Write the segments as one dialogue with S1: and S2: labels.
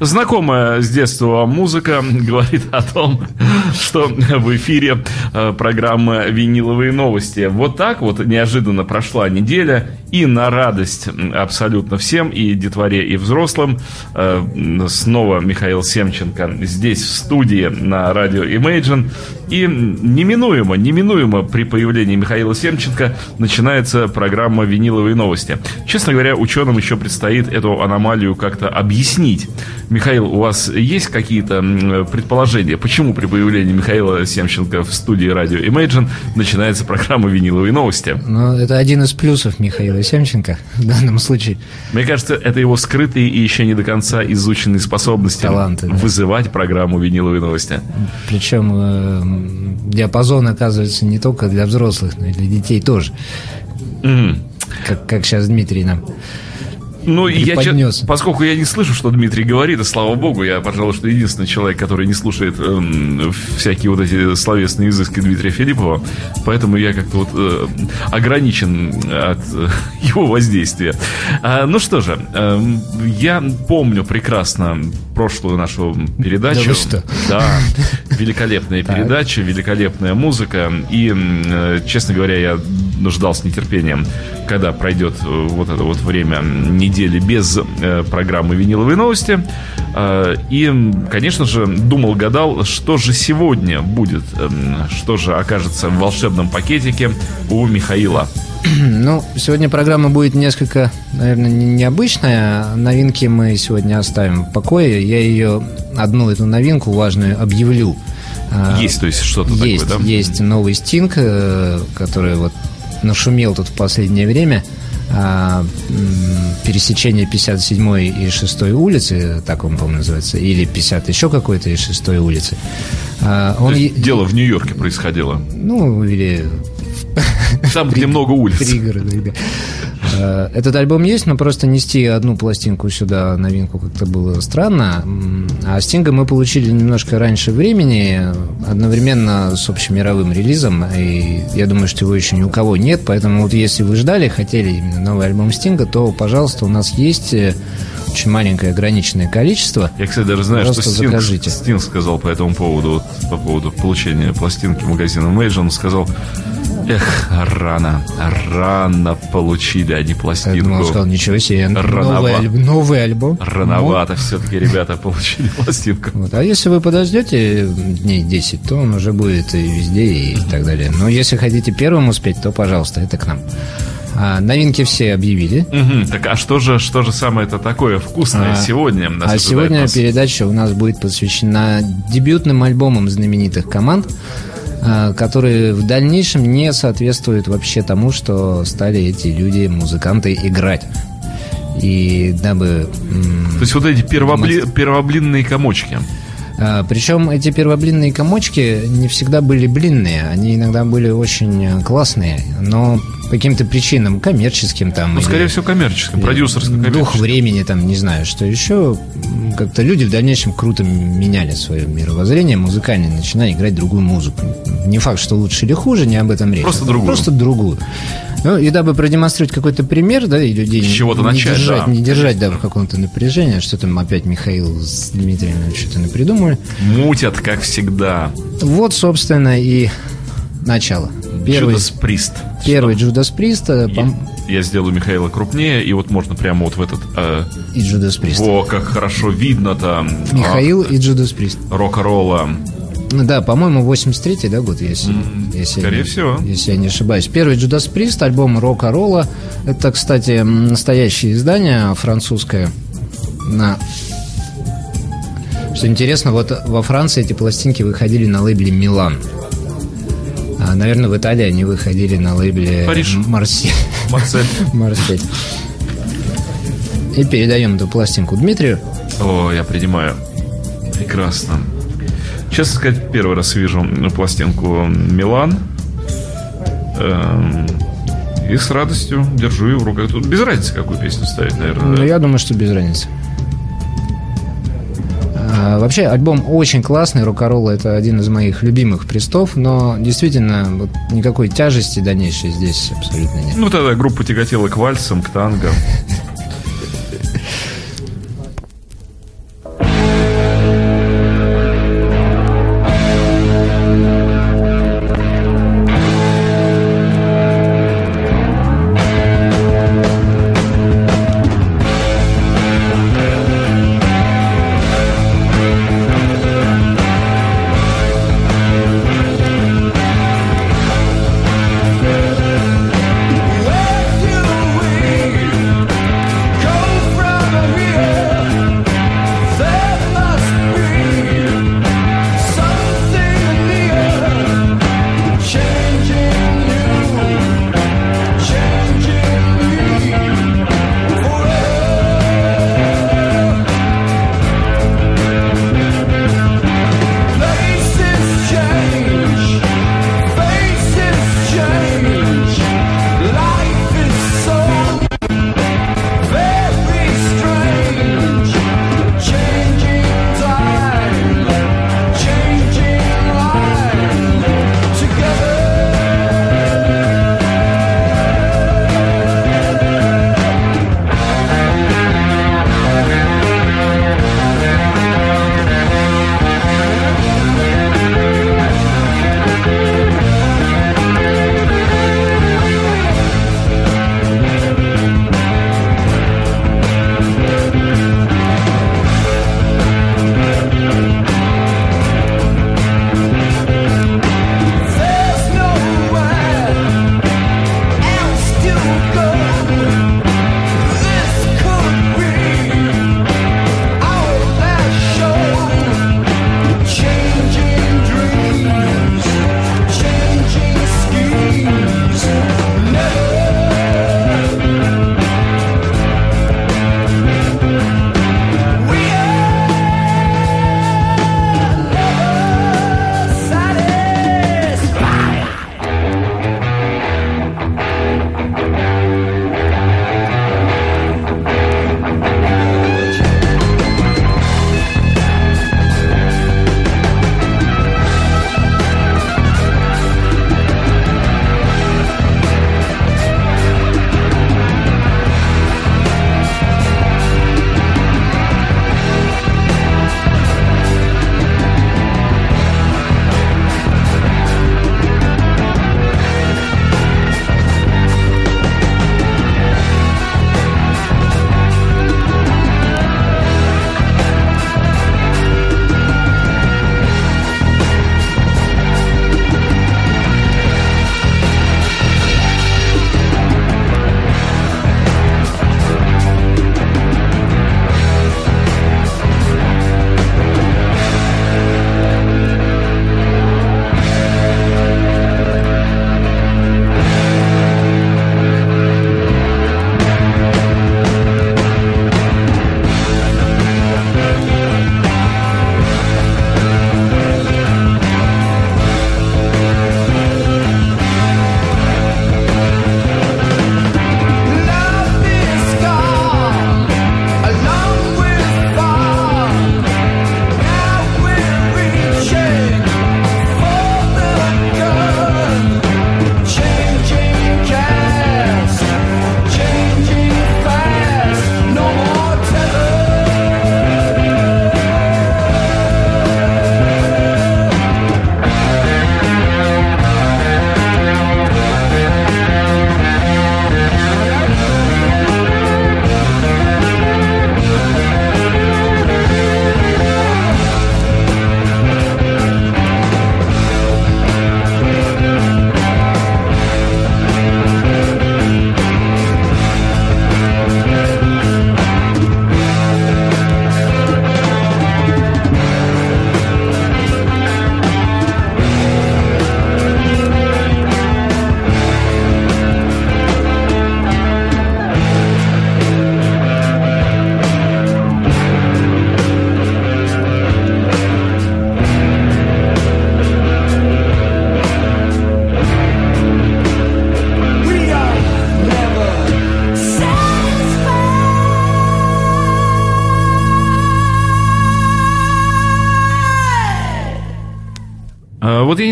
S1: Знакомая с детства музыка говорит о том, что в эфире э, программа «Виниловые новости». Вот так вот неожиданно прошла неделя, и на радость абсолютно всем, и детворе, и взрослым, э, снова Михаил Семченко здесь, в студии на радио Imagine. И неминуемо, неминуемо при появлении Михаила Семченко начинается программа «Виниловые новости». Честно говоря, ученым еще предстоит эту аномалию как-то объяснить. Михаил, у вас есть какие-то предположения, почему при появлении Михаила Семченко в студии радио Imagine начинается программа «Виниловые новости»?
S2: Ну, это один из плюсов Михаила Семченко в данном случае.
S1: Мне кажется, это его скрытые и еще не до конца изученные способности
S2: Таланты, да.
S1: вызывать программу «Виниловые новости».
S2: Причем диапазон оказывается не только для взрослых, но и для детей тоже. Mm. Как, как сейчас Дмитрий нам
S1: ну, я, поскольку я не слышу, что Дмитрий говорит, и слава богу, я, пожалуй, что единственный человек, который не слушает э, всякие вот эти словесные изыски Дмитрия Филиппова, поэтому я как-то вот э, ограничен от э, его воздействия. А, ну что же, э, я помню прекрасно прошлую нашу передачу. Да,
S2: что?
S1: да великолепная передача, великолепная музыка, и, э, честно говоря, я ждал с нетерпением, когда пройдет э, вот это вот время недели без э, программы «Виниловые новости». Э, и, конечно же, думал, гадал, что же сегодня будет, э, что же окажется в волшебном пакетике у Михаила.
S2: Ну, сегодня программа будет несколько, наверное, необычная. Новинки мы сегодня оставим в покое. Я ее, одну эту новинку важную объявлю.
S1: Есть, то есть что-то
S2: есть,
S1: такое, да?
S2: Есть новый Стинг, который вот нашумел тут в последнее время – а, пересечение 57 и 6 улицы, так он, по-моему, называется, или 50 еще какой-то и 6 улицы.
S1: А, он... Дело в Нью-Йорке происходило.
S2: Ну, или
S1: там, где много улиц.
S2: Пригороды, да. Э, этот альбом есть, но просто нести одну пластинку сюда, новинку, как-то было странно. А Стинга мы получили немножко раньше времени, одновременно с общемировым релизом. И я думаю, что его еще ни у кого нет. Поэтому вот если вы ждали, хотели именно новый альбом Стинга, то, пожалуйста, у нас есть э, очень маленькое ограниченное количество.
S1: Я, кстати, даже знаю, Просто что Стинг, закажите. Стинг сказал по этому поводу, вот, по поводу получения пластинки магазина Мэйджа, он сказал, Эх, рано, рано получили они пластинку. Я думал,
S2: сказал, ничего себе, новый, альб, новый альбом.
S1: Рановато ну. все-таки ребята получили пластинку.
S2: Вот. А если вы подождете дней 10, то он уже будет и везде и так далее. Но если хотите первым успеть, то, пожалуйста, это к нам. А, новинки все объявили.
S1: Угу, так а что же, что же самое это такое вкусное а, сегодня?
S2: Нас а сегодня нас... передача у нас будет посвящена дебютным альбомам знаменитых команд. А, которые в дальнейшем не соответствуют вообще тому, что стали эти люди, музыканты, играть. И дабы...
S1: То есть вот эти первобли... первоблинные комочки.
S2: А, Причем эти первоблинные комочки не всегда были блинные, они иногда были очень классные, но по каким-то причинам, коммерческим там.
S1: Ну, скорее всего, коммерческим, продюсерским,
S2: Дух времени там, не знаю, что еще. Как-то люди в дальнейшем круто меняли свое мировоззрение музыкальное, начиная играть другую музыку. Не факт, что лучше или хуже, не об этом речь.
S1: Просто другую.
S2: Просто другую. Ну, и дабы продемонстрировать какой-то пример, да, и людей
S1: с чего-то не, начать,
S2: держать,
S1: да.
S2: не держать, да, в каком-то напряжении, что там опять Михаил с Дмитрием что-то напридумали.
S1: Мутят, как всегда.
S2: Вот, собственно, и начало.
S1: Первый, Джудас Прист.
S2: Первый Джудас Прист. Э,
S1: я сделаю Михаила крупнее, и вот можно прямо вот в этот... Э,
S2: и Джудас Прист.
S1: Во, как хорошо видно там.
S2: Михаил а, и Джудас Прист.
S1: Рок-ролла.
S2: Ну да, по-моему, 83-й, да, год, если, mm,
S1: если, скорее
S2: я,
S1: всего.
S2: если я не ошибаюсь. Первый Джудас Прист, альбом Рока Ролла. Это, кстати, настоящее издание французское на что интересно, вот во Франции эти пластинки выходили на лейбле «Милан». А, наверное, в Италии они выходили на лейбле
S1: Париж.
S2: Марсель.
S1: Марсель.
S2: Марсель. И передаем эту пластинку Дмитрию.
S1: О, я принимаю. Прекрасно. Честно сказать, первый раз вижу пластинку Милан. Эм, и с радостью держу ее в руках. Тут без разницы, какую песню ставить, наверное. Ну,
S2: да? я думаю, что без разницы. А, вообще альбом очень классный, Рокоролла это один из моих любимых престов, но действительно вот, никакой тяжести дальнейшей здесь абсолютно нет.
S1: Ну тогда группа тяготела к вальсам, к танго.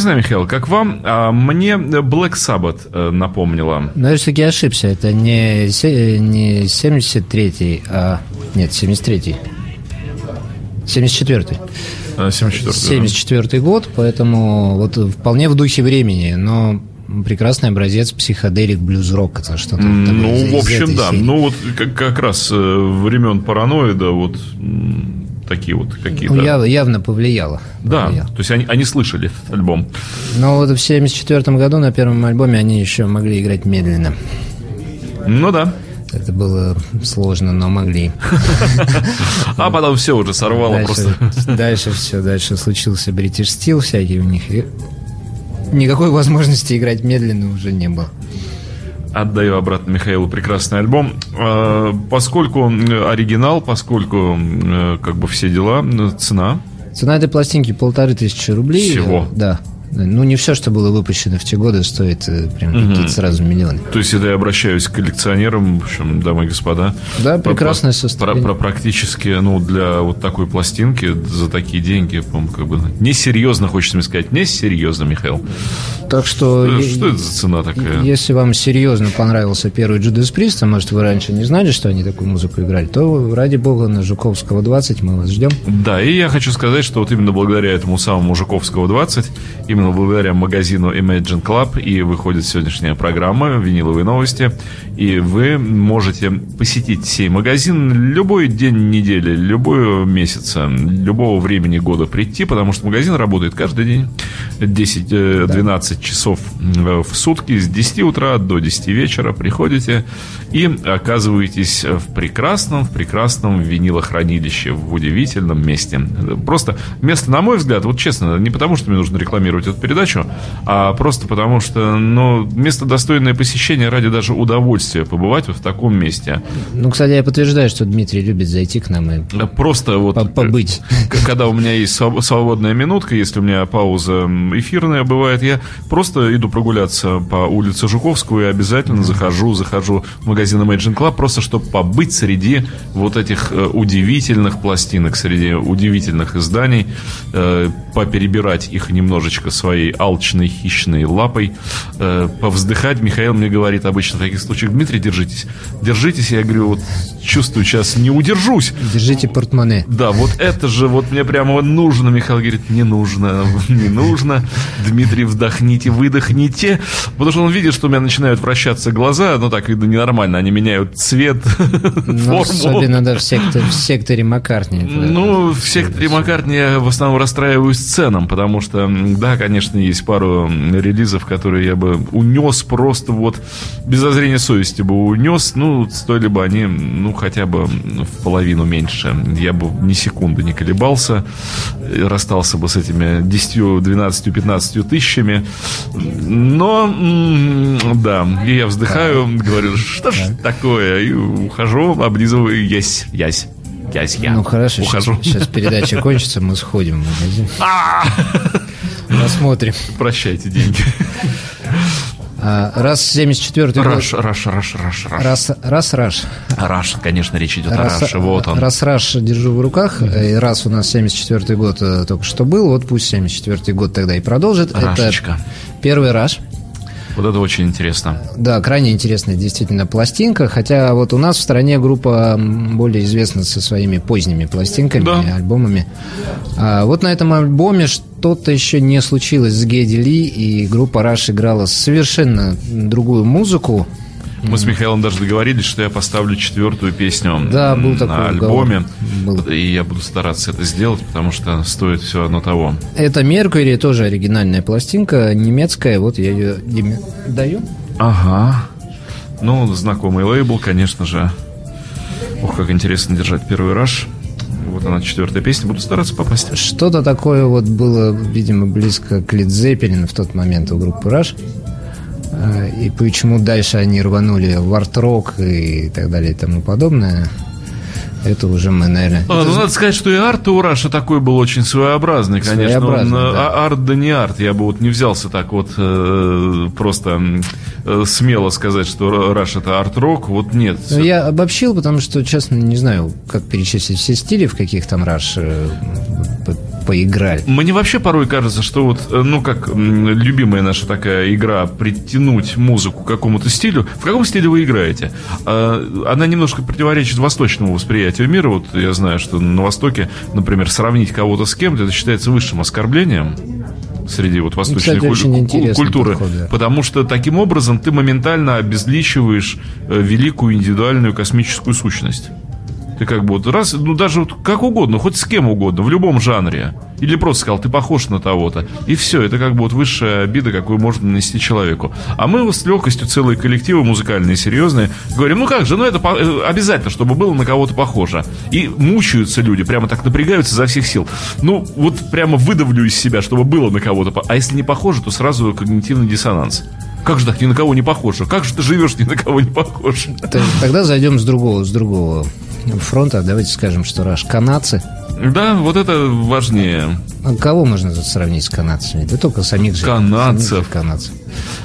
S1: Знаю, Михаил, как вам, а мне Black Sabbath э, напомнила.
S2: Но я все-таки ошибся. Это не, не 73-й, а... Нет, 73-й. 74-й.
S1: 74
S2: 74 год, поэтому вот вполне в духе времени, но прекрасный образец психоделик блюз-рок. Это что-то
S1: Ну, в общем, да. Серии. Ну, вот как, как раз э, времен параноида, вот такие вот какие-то... Ну,
S2: яв, явно повлияло.
S1: Да, повлияло. то есть они, они слышали этот альбом.
S2: Но вот в 74 году на первом альбоме они еще могли играть медленно.
S1: Ну да.
S2: Это было сложно, но могли.
S1: А потом все уже сорвало
S2: дальше, просто. Дальше все, дальше случился бритиш стил всякий у них. И никакой возможности играть медленно уже не было.
S1: Отдаю обратно Михаилу прекрасный альбом. А, поскольку оригинал, поскольку как бы все дела, цена.
S2: Цена этой пластинки полторы тысячи рублей.
S1: Всего.
S2: Да. Ну, не все, что было выпущено в те годы, стоит э, прям угу. какие-то сразу миллионы.
S1: То есть, это я обращаюсь к коллекционерам, в общем, дамы и господа.
S2: Да, прекрасное состояние.
S1: Про, про практически, ну, для вот такой пластинки за такие деньги, по как бы несерьезно, хочется мне сказать, несерьезно, Михаил.
S2: Так что...
S1: Что, что это за цена такая?
S2: Если вам серьезно понравился первый Judas Priest, а может, вы раньше не знали, что они такую музыку играли, то, ради бога, на Жуковского 20 мы вас ждем.
S1: Да, и я хочу сказать, что вот именно благодаря этому самому Жуковского 20, именно именно благодаря магазину Imagine Club и выходит сегодняшняя программа «Виниловые новости». И вы можете посетить сей магазин любой день недели, любой месяца, любого времени года прийти, потому что магазин работает каждый день 10-12 да. часов э, в сутки с 10 утра до 10 вечера приходите и оказываетесь в прекрасном, в прекрасном винилохранилище, в удивительном месте. Просто место, на мой взгляд, вот честно, не потому что мне нужно рекламировать эту передачу, а просто потому что, ну, место достойное посещения ради даже удовольствия побывать вот в таком месте.
S2: Ну, кстати, я подтверждаю, что Дмитрий любит зайти к нам и
S1: просто вот
S2: побыть.
S1: Когда у меня есть свободная минутка, если у меня пауза эфирная бывает, я просто иду прогуляться по улице Жуковскую и обязательно захожу, захожу в магазин Imagine Club, просто чтобы побыть среди вот этих э, удивительных пластинок, среди удивительных изданий, э, поперебирать их немножечко своей своей алчной, хищной лапой, э, повздыхать. Михаил мне говорит обычно в таких случаях, Дмитрий, держитесь. Держитесь, я говорю, вот чувствую, сейчас не удержусь.
S2: Держите портмоне.
S1: Да, вот это же вот мне прямо нужно. Михаил говорит, не нужно, не нужно. Дмитрий, вдохните, выдохните. Потому что он видит, что у меня начинают вращаться глаза, ну так, видно, ненормально. Они меняют цвет, ну, форму.
S2: Особенно, да, в секторе, в секторе Маккартни.
S1: Ну, в секторе Маккартни я в основном расстраиваюсь ценам, потому что, да, конечно, конечно, есть пару релизов, которые я бы унес просто вот без зазрения совести бы унес. Ну, стоили бы они, ну, хотя бы в половину меньше. Я бы ни секунды не колебался. Расстался бы с этими 10, 12, 15 тысячами. Но, да, и я вздыхаю, говорю, что ж такое? И ухожу, облизываю, ясь, ясь. Ясь, я
S2: ну хорошо, ухожу. Сейчас, сейчас передача кончится, мы сходим в магазин. А! Посмотрим.
S1: Прощайте деньги.
S2: А, раз 74 год...
S1: Раш, раш, раш, раш,
S2: раш. Раз, раз, раш.
S1: Раш, конечно, речь идет раз, о раше, вот он.
S2: Раз, раш держу в руках, и раз у нас 74 год э, только что был, вот пусть 74 год тогда и продолжит.
S1: Рашечка.
S2: Это первый раш.
S1: Вот это очень интересно.
S2: Да, крайне интересная действительно пластинка, хотя вот у нас в стране группа более известна со своими поздними пластинками, да. альбомами. А вот на этом альбоме что-то еще не случилось с Геди Ли, и группа Rush играла совершенно другую музыку,
S1: мы с Михаилом даже договорились, что я поставлю четвертую песню
S2: да, был
S1: на
S2: такой
S1: альбоме. Был. И я буду стараться это сделать, потому что стоит все одно того.
S2: Это Меркури, тоже оригинальная пластинка, немецкая. Вот я ее Диме даю.
S1: Ага. Ну, знакомый лейбл, конечно же. Ох, как интересно держать первый Rush. Вот она, четвертая песня. Буду стараться попасть.
S2: Что-то такое вот было, видимо, близко к Led в тот момент у группы Rush. А, и почему дальше они рванули в арт-рок и так далее и тому подобное, это уже мы, наверное...
S1: А, ну, надо сказать, что и арт у Rush а такой был очень своеобразный, конечно. Своеобразный, он, да. А, арт да не арт. Я бы вот не взялся так вот э, просто э, смело сказать, что Раш это арт-рок. Вот нет.
S2: Ну, я обобщил, потому что, честно, не знаю, как перечислить все стили, в каких там Раш э, поиграли.
S1: Мне вообще порой кажется, что вот, э, ну, как любимая наша такая игра притянуть музыку к какому-то стилю. В каком стиле вы играете? А, она немножко противоречит восточному восприятию мира. Вот я знаю, что на Востоке, например, сравнить кого-то с кем-то, это считается высшим оскорблением среди вот восточной
S2: Кстати,
S1: куль- культуры.
S2: Подход, да.
S1: Потому что таким образом ты моментально обезличиваешь э, великую индивидуальную космическую сущность. Ты как бы вот раз, ну даже вот как угодно, хоть с кем угодно, в любом жанре. Или просто сказал, ты похож на того-то. И все, это как бы вот высшая обида, какую можно нанести человеку. А мы с легкостью целые коллективы музыкальные, серьезные, говорим, ну как же, ну это э, обязательно, чтобы было на кого-то похоже. И мучаются люди, прямо так напрягаются за всех сил. Ну, вот прямо выдавлю из себя, чтобы было на кого-то. А если не похоже, то сразу когнитивный диссонанс. Как же так ни на кого не похоже? Как же ты живешь ни на кого не похож?
S2: Тогда зайдем с другого, с другого фронта. Давайте скажем, что раш канадцы.
S1: Да, вот это важнее.
S2: А Кого можно тут сравнить с канадцами? Да только самих же.
S1: Канадцев.
S2: самих же канадцев.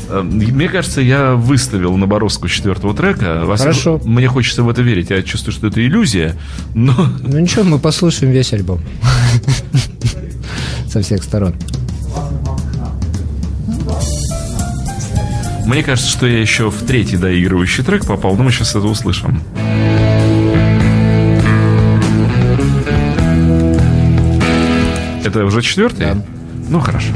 S1: Э, Мне кажется, я выставил на Боровску четвертого трека.
S2: Хорошо.
S1: Мне хочется в это верить. Я чувствую, что это иллюзия. Но
S2: Ну ничего, мы послушаем весь альбом. Со всех сторон.
S1: мне кажется, что я еще в третий доигрывающий трек попал. Но мы сейчас это услышим. Это уже четвертый?
S2: Да.
S1: Ну, хорошо.